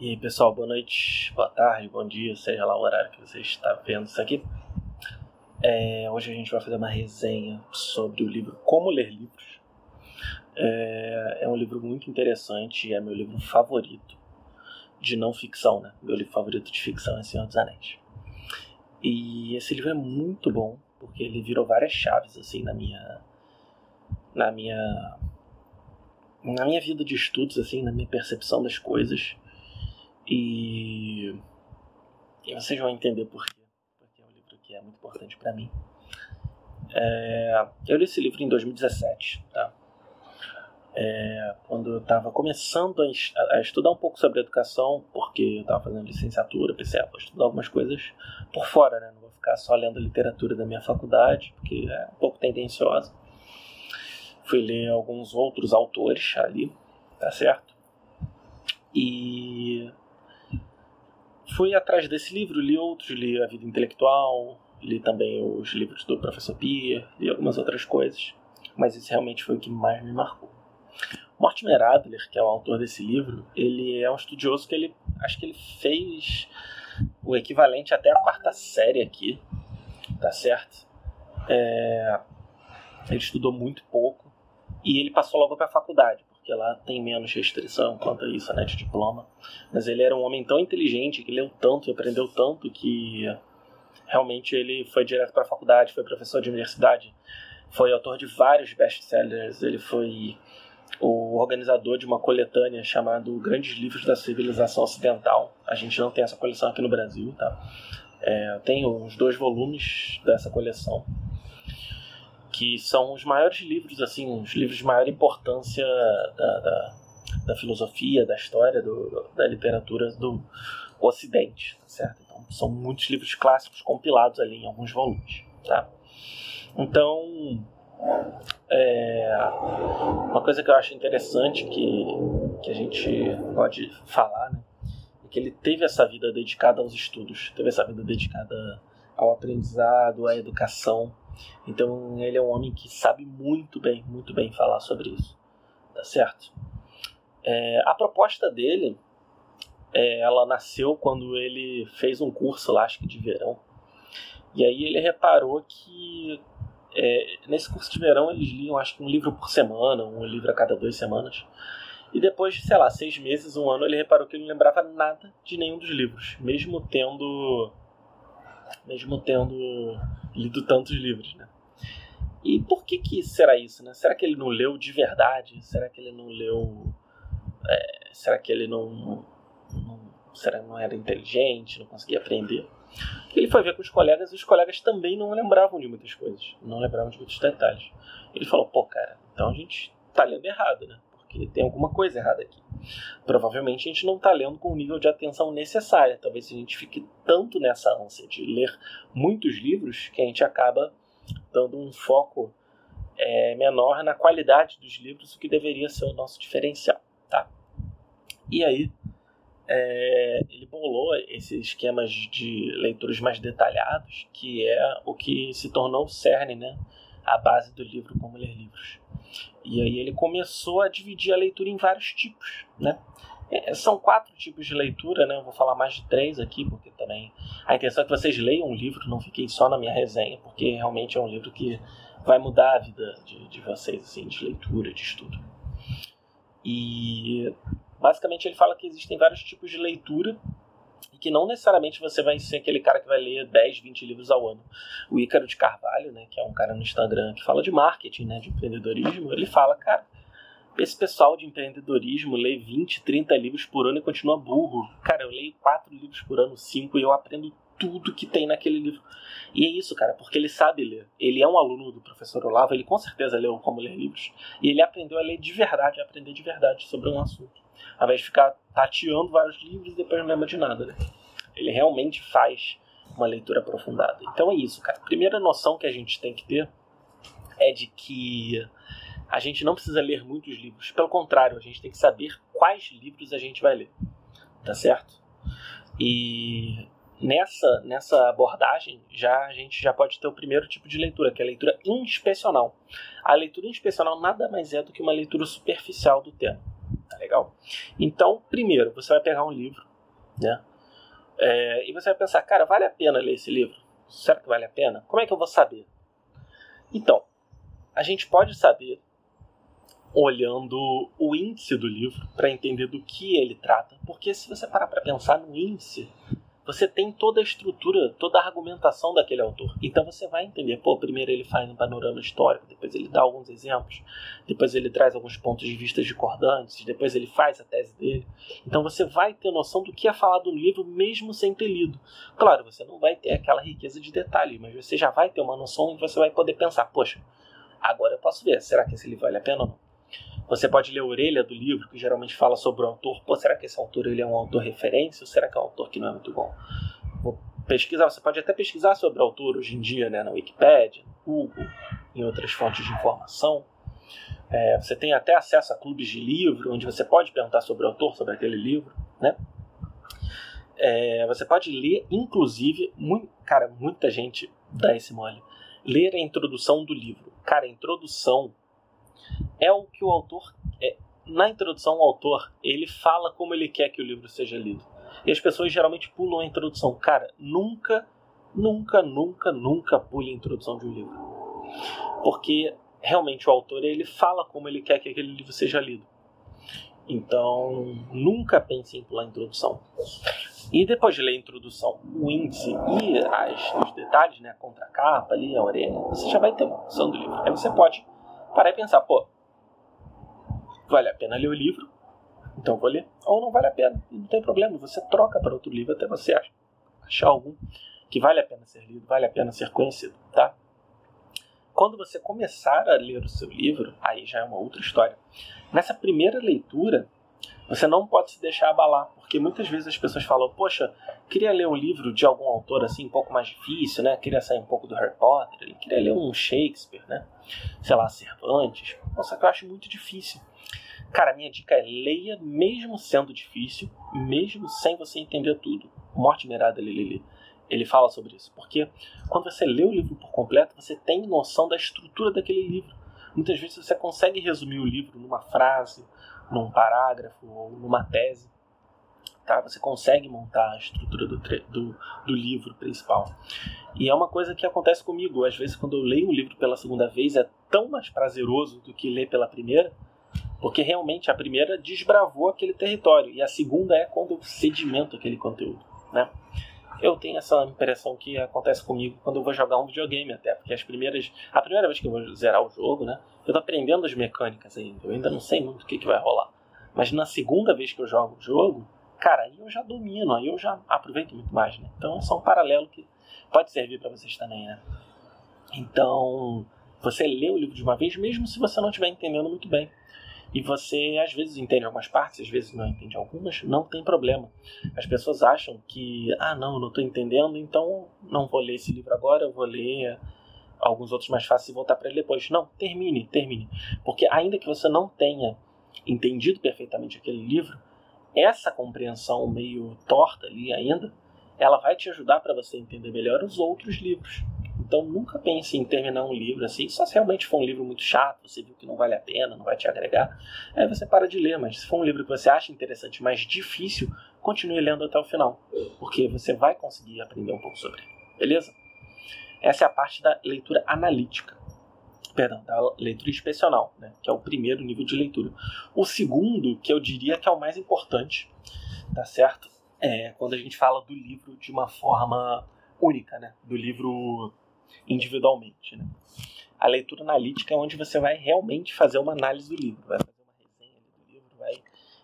E aí pessoal, boa noite, boa tarde, bom dia, seja lá o horário que você está vendo isso aqui. É, hoje a gente vai fazer uma resenha sobre o livro Como Ler Livros. É, é um livro muito interessante, é meu livro favorito de não ficção, né? Meu livro favorito de ficção é Senhor dos Anéis. E esse livro é muito bom, porque ele virou várias chaves assim na minha na minha na minha vida de estudos assim, na minha percepção das coisas. E, e vocês vão entender por quê. Porque é um livro que é muito importante para mim. É, eu li esse livro em 2017, tá? É, quando eu estava começando a, a, estudar um pouco sobre educação, porque eu estava fazendo licenciatura, pensei, ah, vou estudar algumas coisas por fora, né? Não vou ficar só lendo literatura da minha faculdade, porque é um pouco tendenciosa. Fui ler alguns outros autores ali, tá certo? E fui atrás desse livro, li outros, li A Vida Intelectual, li também os livros do Professor Pierre, li algumas outras coisas, mas esse realmente foi o que mais me marcou. Mortimer Adler, que é o autor desse livro, ele é um estudioso que ele acho que ele fez o equivalente até a quarta série aqui, tá certo? É, ele estudou muito pouco e ele passou logo para a faculdade porque lá tem menos restrição quanto a isso, né, de diploma. Mas ele era um homem tão inteligente, que leu tanto e aprendeu tanto que realmente ele foi direto para a faculdade, foi professor de universidade, foi autor de vários best-sellers, ele foi o organizador de uma coletânea chamada Grandes Livros da Civilização Ocidental. A gente não tem essa coleção aqui no Brasil, tá? É, tem uns dois volumes dessa coleção que são os maiores livros, assim, os livros de maior importância da, da, da filosofia, da história, do, da literatura do Ocidente, tá certo? Então, são muitos livros clássicos compilados ali em alguns volumes, tá? Então, é, uma coisa que eu acho interessante que, que a gente pode falar, né? É que ele teve essa vida dedicada aos estudos, teve essa vida dedicada ao aprendizado, à educação, então ele é um homem que sabe muito bem, muito bem falar sobre isso, tá certo? É, a proposta dele, é, ela nasceu quando ele fez um curso lá, acho que de verão, e aí ele reparou que é, nesse curso de verão eles liam acho que um livro por semana, um livro a cada duas semanas. E depois de, sei lá, seis meses, um ano, ele reparou que ele não lembrava nada de nenhum dos livros, mesmo tendo mesmo tendo lido tantos livros, né? E por que que será isso, né? Será que ele não leu de verdade? Será que ele não leu... É, será que ele não, não... Será não era inteligente, não conseguia aprender? Ele foi ver com os colegas e os colegas também não lembravam de muitas coisas, não lembravam de muitos detalhes. Ele falou, pô, cara, então a gente tá lendo errado, né? Porque tem alguma coisa errada aqui. Provavelmente a gente não está lendo com o nível de atenção necessária. Talvez a gente fique tanto nessa ânsia de ler muitos livros que a gente acaba dando um foco é, menor na qualidade dos livros, o que deveria ser o nosso diferencial. Tá? E aí, é, ele bolou esses esquemas de leituras mais detalhados, que é o que se tornou o cerne, né? a base do livro Como Ler Livros. E aí ele começou a dividir a leitura em vários tipos, né? É, são quatro tipos de leitura, né? Eu vou falar mais de três aqui, porque também a intenção é que vocês leiam um livro, não fiquem só na minha resenha, porque realmente é um livro que vai mudar a vida de, de vocês, assim, de leitura, de estudo. E basicamente ele fala que existem vários tipos de leitura que não necessariamente você vai ser aquele cara que vai ler 10, 20 livros ao ano. O Ícaro de Carvalho, né, que é um cara no Instagram que fala de marketing, né, de empreendedorismo, ele fala, cara, esse pessoal de empreendedorismo lê 20, 30 livros por ano e continua burro. Cara, eu leio 4 livros por ano, 5 e eu aprendo tudo que tem naquele livro. E é isso, cara, porque ele sabe ler. Ele é um aluno do professor Olavo, ele com certeza leu como ler livros. E ele aprendeu a ler de verdade, a aprender de verdade sobre um assunto. Ao invés de ficar tateando vários livros e depois não lembra de nada, né? Ele realmente faz uma leitura aprofundada. Então é isso, cara. A primeira noção que a gente tem que ter é de que a gente não precisa ler muitos livros. Pelo contrário, a gente tem que saber quais livros a gente vai ler. Tá certo? E nessa, nessa abordagem, já a gente já pode ter o primeiro tipo de leitura, que é a leitura inspecional. A leitura inspecional nada mais é do que uma leitura superficial do tema. Tá legal? Então, primeiro, você vai pegar um livro né? É, e você vai pensar, cara, vale a pena ler esse livro? Será que vale a pena? Como é que eu vou saber? Então, a gente pode saber olhando o índice do livro para entender do que ele trata, porque se você parar para pensar no índice, você tem toda a estrutura, toda a argumentação daquele autor. Então você vai entender, pô, primeiro ele faz um panorama histórico, depois ele dá alguns exemplos, depois ele traz alguns pontos de vista discordantes, depois ele faz a tese dele. Então você vai ter noção do que é falado no livro mesmo sem ter lido. Claro, você não vai ter aquela riqueza de detalhe, mas você já vai ter uma noção e você vai poder pensar, poxa, agora eu posso ver, será que esse livro vale a pena ou não? Você pode ler a orelha do livro, que geralmente fala sobre o autor. Pô, será que esse autor ele é um autor referência ou será que é um autor que não é muito bom? Vou pesquisar, você pode até pesquisar sobre o autor hoje em dia, né, na Wikipedia, no Google, em outras fontes de informação. É, você tem até acesso a clubes de livro, onde você pode perguntar sobre o autor, sobre aquele livro, né? É, você pode ler, inclusive, muito, cara, muita gente dá esse mole. Ler a introdução do livro. Cara, a introdução é o que o autor. É, na introdução, o autor ele fala como ele quer que o livro seja lido. E as pessoas geralmente pulam a introdução. Cara, nunca, nunca, nunca, nunca pule a introdução de um livro. Porque realmente o autor ele fala como ele quer que aquele livro seja lido. Então, nunca pense em pular a introdução. E depois de ler a introdução, o índice e as, os detalhes, né, a contracapa ali, a orelha, você já vai ter noção do livro. Aí você pode parar e pensar, pô, vale a pena ler o livro, então vou ler. Ou não vale a pena, não tem problema, você troca para outro livro até você achar algum que vale a pena ser lido, vale a pena ser conhecido, tá? Quando você começar a ler o seu livro, aí já é uma outra história. Nessa primeira leitura, você não pode se deixar abalar, porque muitas vezes as pessoas falam: Poxa, queria ler um livro de algum autor assim um pouco mais difícil, né? Queria sair um pouco do Harry Potter, queria ler um Shakespeare, né? Sei lá, Cervantes. Nossa, que eu acho muito difícil. Cara, minha dica é leia mesmo sendo difícil, mesmo sem você entender tudo. Morte Merada Lili. Ele fala sobre isso, porque quando você lê o livro por completo, você tem noção da estrutura daquele livro. Muitas vezes você consegue resumir o livro numa frase, num parágrafo ou numa tese. Tá? Você consegue montar a estrutura do, do, do, livro principal. E é uma coisa que acontece comigo. Às vezes, quando eu leio um livro pela segunda vez, é tão mais prazeroso do que ler pela primeira, porque realmente a primeira desbravou aquele território e a segunda é quando eu sedimento aquele conteúdo. Né? Eu tenho essa impressão que acontece comigo quando eu vou jogar um videogame até, porque as primeiras, a primeira vez que eu vou zerar o jogo, né, eu tô aprendendo as mecânicas ainda, eu ainda não sei muito o que, que vai rolar. Mas na segunda vez que eu jogo o jogo, cara, aí eu já domino, aí eu já aproveito muito mais, né? Então é só um paralelo que pode servir para vocês também, né? Então, você lê o livro de uma vez, mesmo se você não estiver entendendo muito bem e você às vezes entende algumas partes, às vezes não entende algumas, não tem problema. As pessoas acham que, ah, não, eu não estou entendendo, então não vou ler esse livro agora, eu vou ler alguns outros mais fáceis e voltar para ele depois. Não, termine, termine. Porque ainda que você não tenha entendido perfeitamente aquele livro, essa compreensão meio torta ali ainda, ela vai te ajudar para você entender melhor os outros livros. Então nunca pense em terminar um livro assim, só se realmente for um livro muito chato, você viu que não vale a pena, não vai te agregar, aí você para de ler. Mas se for um livro que você acha interessante, mas difícil, continue lendo até o final, porque você vai conseguir aprender um pouco sobre ele. Beleza? Essa é a parte da leitura analítica. Perdão, da leitura inspecional, né, que é o primeiro nível de leitura. O segundo, que eu diria que é o mais importante, tá certo? É quando a gente fala do livro de uma forma única, né? Do livro individualmente. Né? A leitura analítica é onde você vai realmente fazer uma análise do livro, vai fazer uma resenha do livro, vai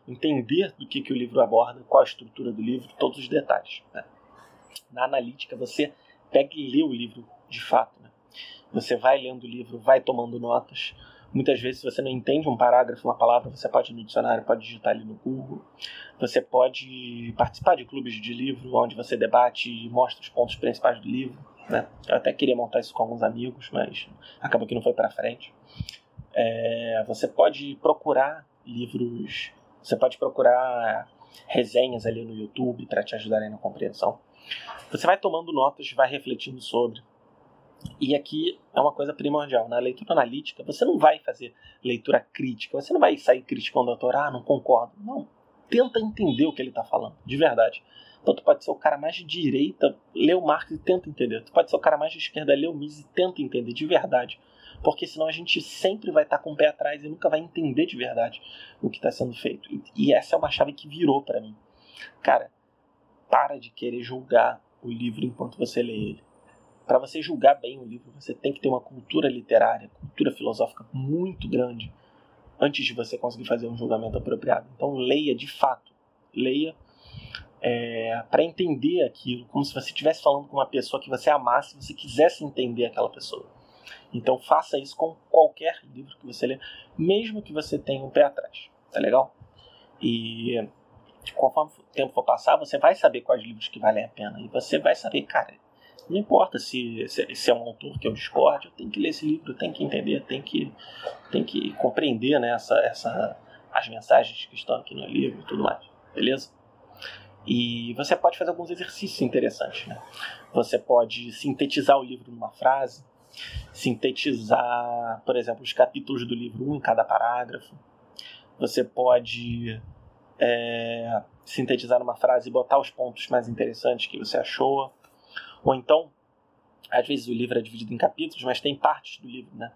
entender do que, que o livro aborda, qual a estrutura do livro, todos os detalhes. Né? Na analítica, você pega e lê o livro de fato. Né? Você vai lendo o livro, vai tomando notas. Muitas vezes, se você não entende um parágrafo, uma palavra, você pode ir no dicionário, pode digitar ali no Google. Você pode participar de clubes de livro, onde você debate e mostra os pontos principais do livro. Né? Eu até queria montar isso com alguns amigos, mas acabou que não foi para frente. É, você pode procurar livros, você pode procurar resenhas ali no YouTube para te ajudarem na compreensão. Você vai tomando notas, vai refletindo sobre. E aqui é uma coisa primordial. Na leitura analítica, você não vai fazer leitura crítica. Você não vai sair criticando o autor, ah, não concordo. Não. tenta entender o que ele está falando, de verdade. Então tu pode ser o cara mais de direita, lê o Marx e tenta entender. Tu pode ser o cara mais de esquerda, lê o Mises e tenta entender de verdade. Porque senão a gente sempre vai estar com o pé atrás e nunca vai entender de verdade o que está sendo feito. E, e essa é uma chave que virou para mim. Cara, para de querer julgar o livro enquanto você lê ele. Para você julgar bem o livro, você tem que ter uma cultura literária, cultura filosófica muito grande antes de você conseguir fazer um julgamento apropriado. Então leia de fato, leia é, para entender aquilo, como se você estivesse falando com uma pessoa que você amasse, você quisesse entender aquela pessoa. Então faça isso com qualquer livro que você lê, mesmo que você tenha um pé atrás, tá legal? E conforme o tempo for passar, você vai saber quais livros que valem a pena e você vai saber, cara, não importa se, se, se, é um autor que eu discorde, eu tenho que ler esse livro, eu tenho que entender, tenho que, tenho que compreender né, essa, essa, as mensagens que estão aqui no livro e tudo mais, beleza? E você pode fazer alguns exercícios interessantes. Né? Você pode sintetizar o livro numa frase, sintetizar, por exemplo, os capítulos do livro, um em cada parágrafo. Você pode é, sintetizar numa frase e botar os pontos mais interessantes que você achou. Ou então, às vezes o livro é dividido em capítulos, mas tem partes do livro, né?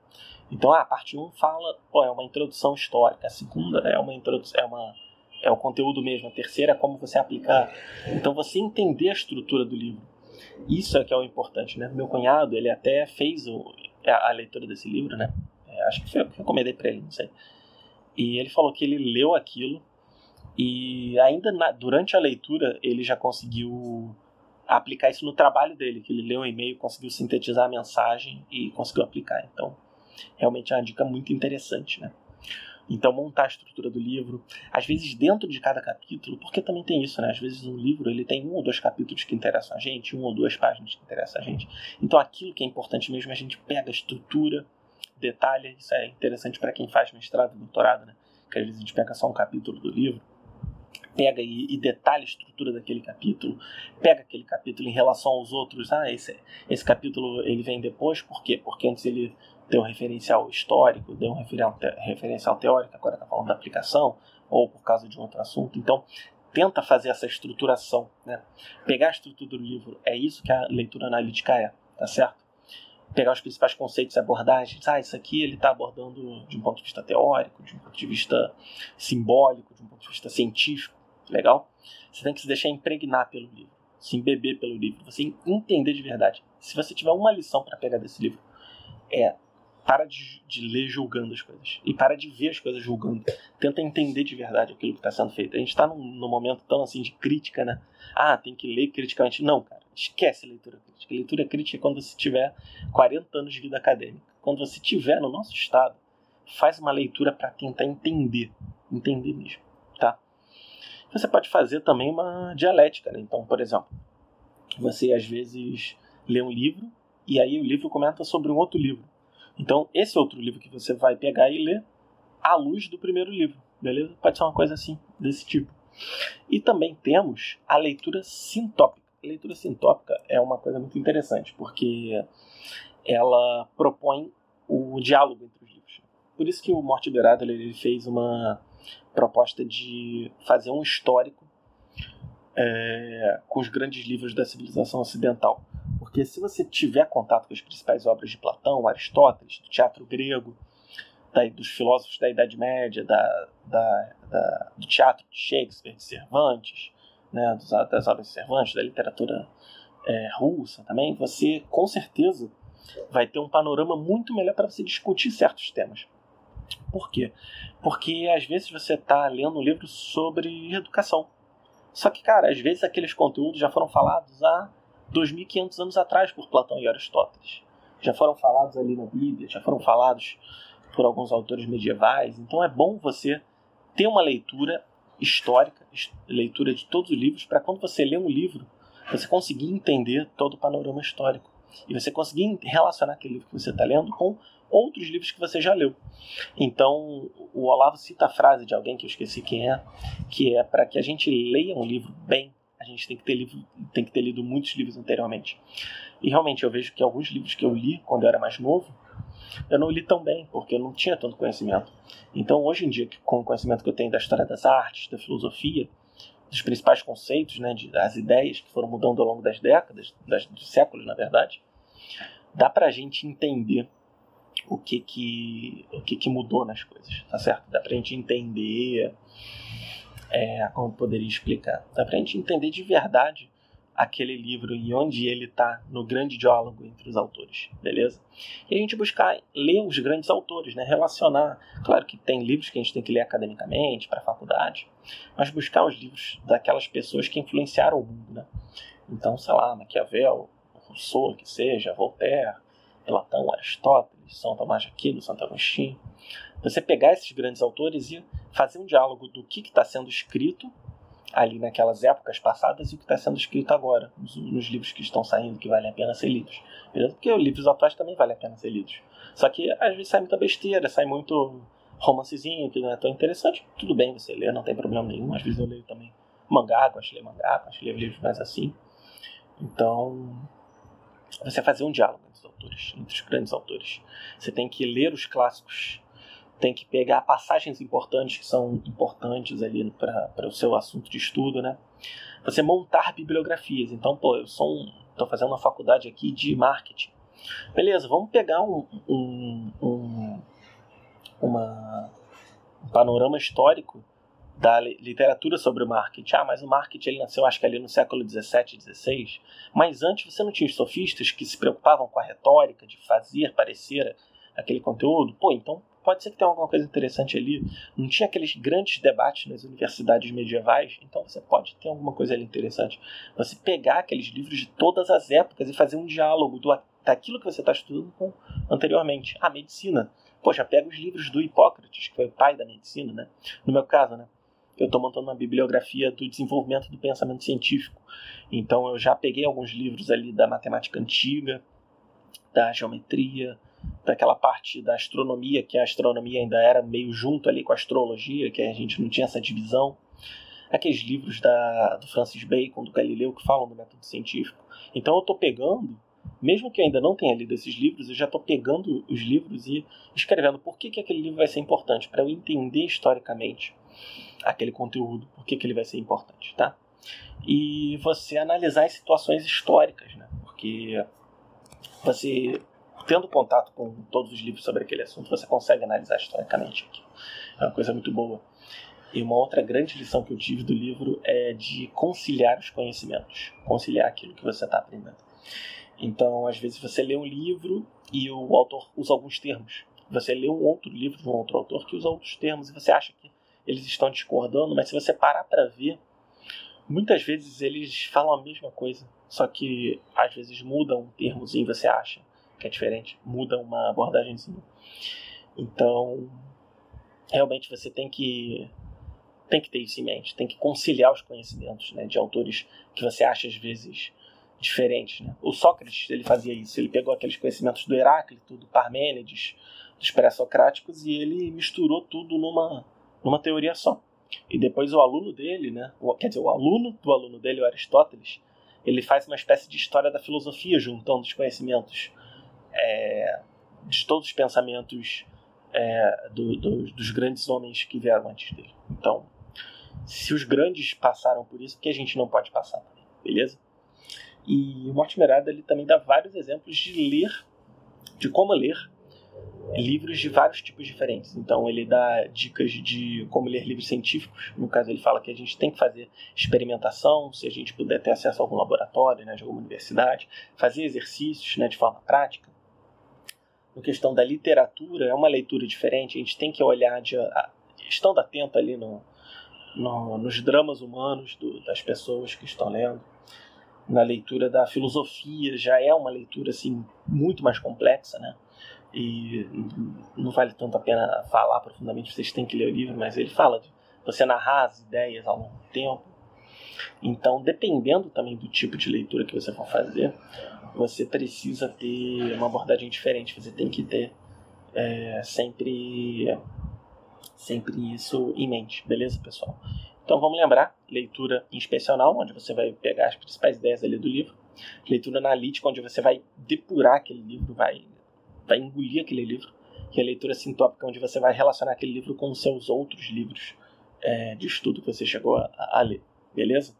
Então, a parte 1 um fala, pô, é uma introdução histórica, a segunda é uma introdução, é uma é o conteúdo mesmo, a terceira é como você aplicar. Então, você entender a estrutura do livro. Isso é que é o importante, né? Meu cunhado, ele até fez o, a, a leitura desse livro, né? É, acho que foi eu que recomendei para ele, não sei. E ele falou que ele leu aquilo e ainda na, durante a leitura ele já conseguiu aplicar isso no trabalho dele, que ele leu um e-mail, conseguiu sintetizar a mensagem e conseguiu aplicar. Então, realmente é uma dica muito interessante, né? Então, montar a estrutura do livro, às vezes dentro de cada capítulo, porque também tem isso, né? Às vezes um livro ele tem um ou dois capítulos que interessam a gente, um ou duas páginas que interessam a gente. Então, aquilo que é importante mesmo, a gente pega a estrutura, detalha, isso é interessante para quem faz mestrado, doutorado, né? Que às vezes a gente pega só um capítulo do livro, pega e, e, detalha a estrutura daquele capítulo, pega aquele capítulo em relação aos outros. Ah, esse, esse capítulo ele vem depois, por quê? Porque antes ele deu um referencial histórico, deu um referencial teórico, agora está falando da aplicação, ou por causa de um outro assunto. Então, tenta fazer essa estruturação, né? Pegar a estrutura do livro, é isso que a leitura analítica é, tá certo? Pegar os principais conceitos e abordagens, ah, isso aqui ele está abordando de um ponto de vista teórico, de um ponto de vista simbólico, de um ponto de vista científico, legal? Você tem que se deixar impregnar pelo livro, se embeber pelo livro, você entender de verdade. Se você tiver uma lição para pegar desse livro, é para de, de, ler julgando as coisas. E para de ver as coisas julgando. Tenta entender de verdade aquilo que está sendo feito. A gente está num, num, momento tão assim de crítica, né? Ah, tem que ler criticamente. Não, cara. Esquece a leitura crítica. A leitura crítica é quando você tiver 40 anos de vida acadêmica. Quando você tiver no nosso estado, faz uma leitura para tentar entender. Entender mesmo, tá? Você pode fazer também uma dialética, né? Então, por exemplo, você às vezes lê um livro e aí o livro comenta sobre um outro livro. Então, esse outro livro que você vai pegar e ler à luz do primeiro livro, beleza? Pode ser uma coisa assim, desse tipo. E também temos a leitura sintópica. A leitura sintópica é uma coisa muito interessante, porque ela propõe o diálogo entre os livros. Por isso que o Morte Beirado ele fez uma proposta de fazer um histórico é, com os grandes livros da civilização ocidental. Porque se você tiver contato com as principais obras de Platão, Aristóteles, do teatro grego, da, dos filósofos da Idade Média, da, da, da, do teatro de Shakespeare, de Cervantes, né, das obras de Cervantes, da literatura é, russa também, você com certeza vai ter um panorama muito melhor para você discutir certos temas. Por quê? Porque às vezes você está lendo um livro sobre educação. Só que, cara, às vezes aqueles conteúdos já foram falados há 2.500 anos atrás por Platão e Aristóteles. Já foram falados ali na Bíblia, já foram falados por alguns autores medievais. Então é bom você ter uma leitura histórica, leitura de todos os livros, para quando você lê um livro, você conseguir entender todo o panorama histórico. E você conseguir relacionar aquele livro que você está lendo com outros livros que você já leu. Então, o Olavo cita a frase de alguém que eu esqueci quem é, que é para que a gente leia um livro bem, a gente tem que ter livro, tem que ter lido muitos livros anteriormente. E realmente eu vejo que alguns livros que eu li quando eu era mais novo, eu não li tão bem, porque eu não tinha tanto conhecimento. Então, hoje em dia, com o conhecimento que eu tenho da história das artes, da filosofia, dos principais conceitos, né, de, das ideias que foram mudando ao longo das décadas, das, dos séculos, na verdade, dá pra gente entender o que que, o que, que mudou nas coisas, tá certo? Dá pra gente entender, é, como poderia explicar, dá pra gente entender de verdade aquele livro e onde ele está no grande diálogo entre os autores, beleza? E a gente buscar ler os grandes autores, né? Relacionar. Claro que tem livros que a gente tem que ler academicamente, para a faculdade, mas buscar os livros daquelas pessoas que influenciaram o mundo, né? Então, sei lá, Maquiavel, Rousseau, que seja, Voltaire, Platão, Aristóteles, São Tomás de Aquino, Santo Agostinho. Você pegar esses grandes autores e fazer um diálogo do que está sendo escrito ali naquelas épocas passadas e o que está sendo escrito agora, nos, nos, livros que estão saindo, que valem a pena ser lidos. Beleza? Porque os livros atuais também valem a pena ser lidos. Só que às vezes sai muita besteira, sai muito romancezinho que não é tão interessante. Tudo bem você ler, não tem problema nenhum. Às vezes eu leio também mangá, gosto de ler mangá, gosto de ler livros mais assim. Então, você fazer um diálogo entre os autores, entre os grandes autores. Você tem que ler os clássicos tem que pegar passagens importantes que são importantes ali para o seu assunto de estudo, né? Você montar bibliografias. Então, pô, eu sou um, tô fazendo uma faculdade aqui de marketing. Beleza, vamos pegar um, um, um, uma, um panorama histórico da literatura sobre o marketing. Ah, mas o marketing ele nasceu acho que ali no século 17, 16. Mas antes você não tinha sofistas que se preocupavam com a retórica, de fazer parecer aquele conteúdo? Pô, então pode ser que tenha alguma coisa interessante ali. Não tinha aqueles grandes debates nas universidades medievais, então você pode ter alguma coisa ali interessante. Você pegar aqueles livros de todas as épocas e fazer um diálogo do, daquilo que você está estudando com anteriormente. A medicina. Poxa, pega os livros do Hipócrates, que foi o pai da medicina, né? No meu caso, né? Eu estou montando uma bibliografia do desenvolvimento do pensamento científico. Então eu já peguei alguns livros ali da matemática antiga, da geometria, daquela parte da astronomia, que a astronomia ainda era meio junto ali com a astrologia, que a gente não tinha essa divisão. Aqueles livros da, do Francis Bacon, do Galileu, que falam do método científico. Então eu estou pegando, mesmo que eu ainda não tenha lido esses livros, eu já estou pegando os livros e escrevendo por que, que aquele livro vai ser importante, para eu entender historicamente aquele conteúdo, por que, que ele vai ser importante, tá? E você analisar as situações históricas, né? Porque você tendo contato com todos os livros sobre aquele assunto, você consegue analisar historicamente aqui. É uma coisa muito boa. E uma outra grande lição que eu tive do livro é de conciliar os conhecimentos, conciliar aquilo que você está aprendendo. Então, às vezes você lê um livro e o autor usa alguns termos. Você lê um outro livro de um outro autor que usa outros termos e você acha que eles estão discordando, mas se você parar para ver, muitas vezes eles falam a mesma coisa, só que às vezes mudam um termozinho, você acha que é diferente, muda uma abordagemzinha. Então, realmente você tem que tem que ter isso em mente, tem que conciliar os conhecimentos né, de autores que você acha às vezes diferentes. Né? O Sócrates ele fazia isso, ele pegou aqueles conhecimentos do Heráclito, do Parmênides, dos pré-socráticos e ele misturou tudo numa, numa teoria só. E depois o aluno dele, né, quer dizer, o aluno do aluno dele, o Aristóteles, ele faz uma espécie de história da filosofia juntando os conhecimentos é, de todos os pensamentos é, do, do, dos grandes homens que vieram antes dele. Então, se os grandes passaram por isso, que a gente não pode passar beleza? E o Mortimer ele também dá vários exemplos de ler, de como ler livros de vários tipos diferentes. Então ele dá dicas de como ler livros científicos. No caso ele fala que a gente tem que fazer experimentação, se a gente puder ter acesso a algum laboratório, né, de alguma universidade, fazer exercícios, né, de forma prática no questão da literatura, é uma leitura diferente, a gente tem que olhar, de, estando atento ali no, no, nos dramas humanos do, das pessoas que estão lendo. Na leitura da filosofia já é uma leitura assim muito mais complexa, né? E não vale tanto a pena falar profundamente, vocês têm que ler o livro, mas ele fala de você narrar as ideias ao longo do tempo. Então, dependendo também do tipo de leitura que você for fazer, você precisa ter uma abordagem diferente. Você tem que ter é, sempre, sempre isso em mente, beleza, pessoal? Então vamos lembrar, leitura inspecional, onde você vai pegar as principais ideias ali do livro. Leitura analítica, onde você vai depurar aquele livro, vai vai engolir aquele livro, é a leitura sintópica, onde você vai relacionar aquele livro com os seus outros livros é, de estudo que você chegou a, a ler, beleza?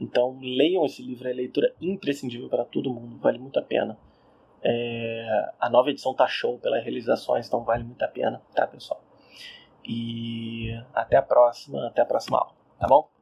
Então leiam esse livro, é leitura imprescindível para todo mundo, vale muito a pena. É, a nova edição tá show pelas realizações, então vale muito a pena, tá pessoal? E até a próxima, até a próxima aula, tá bom?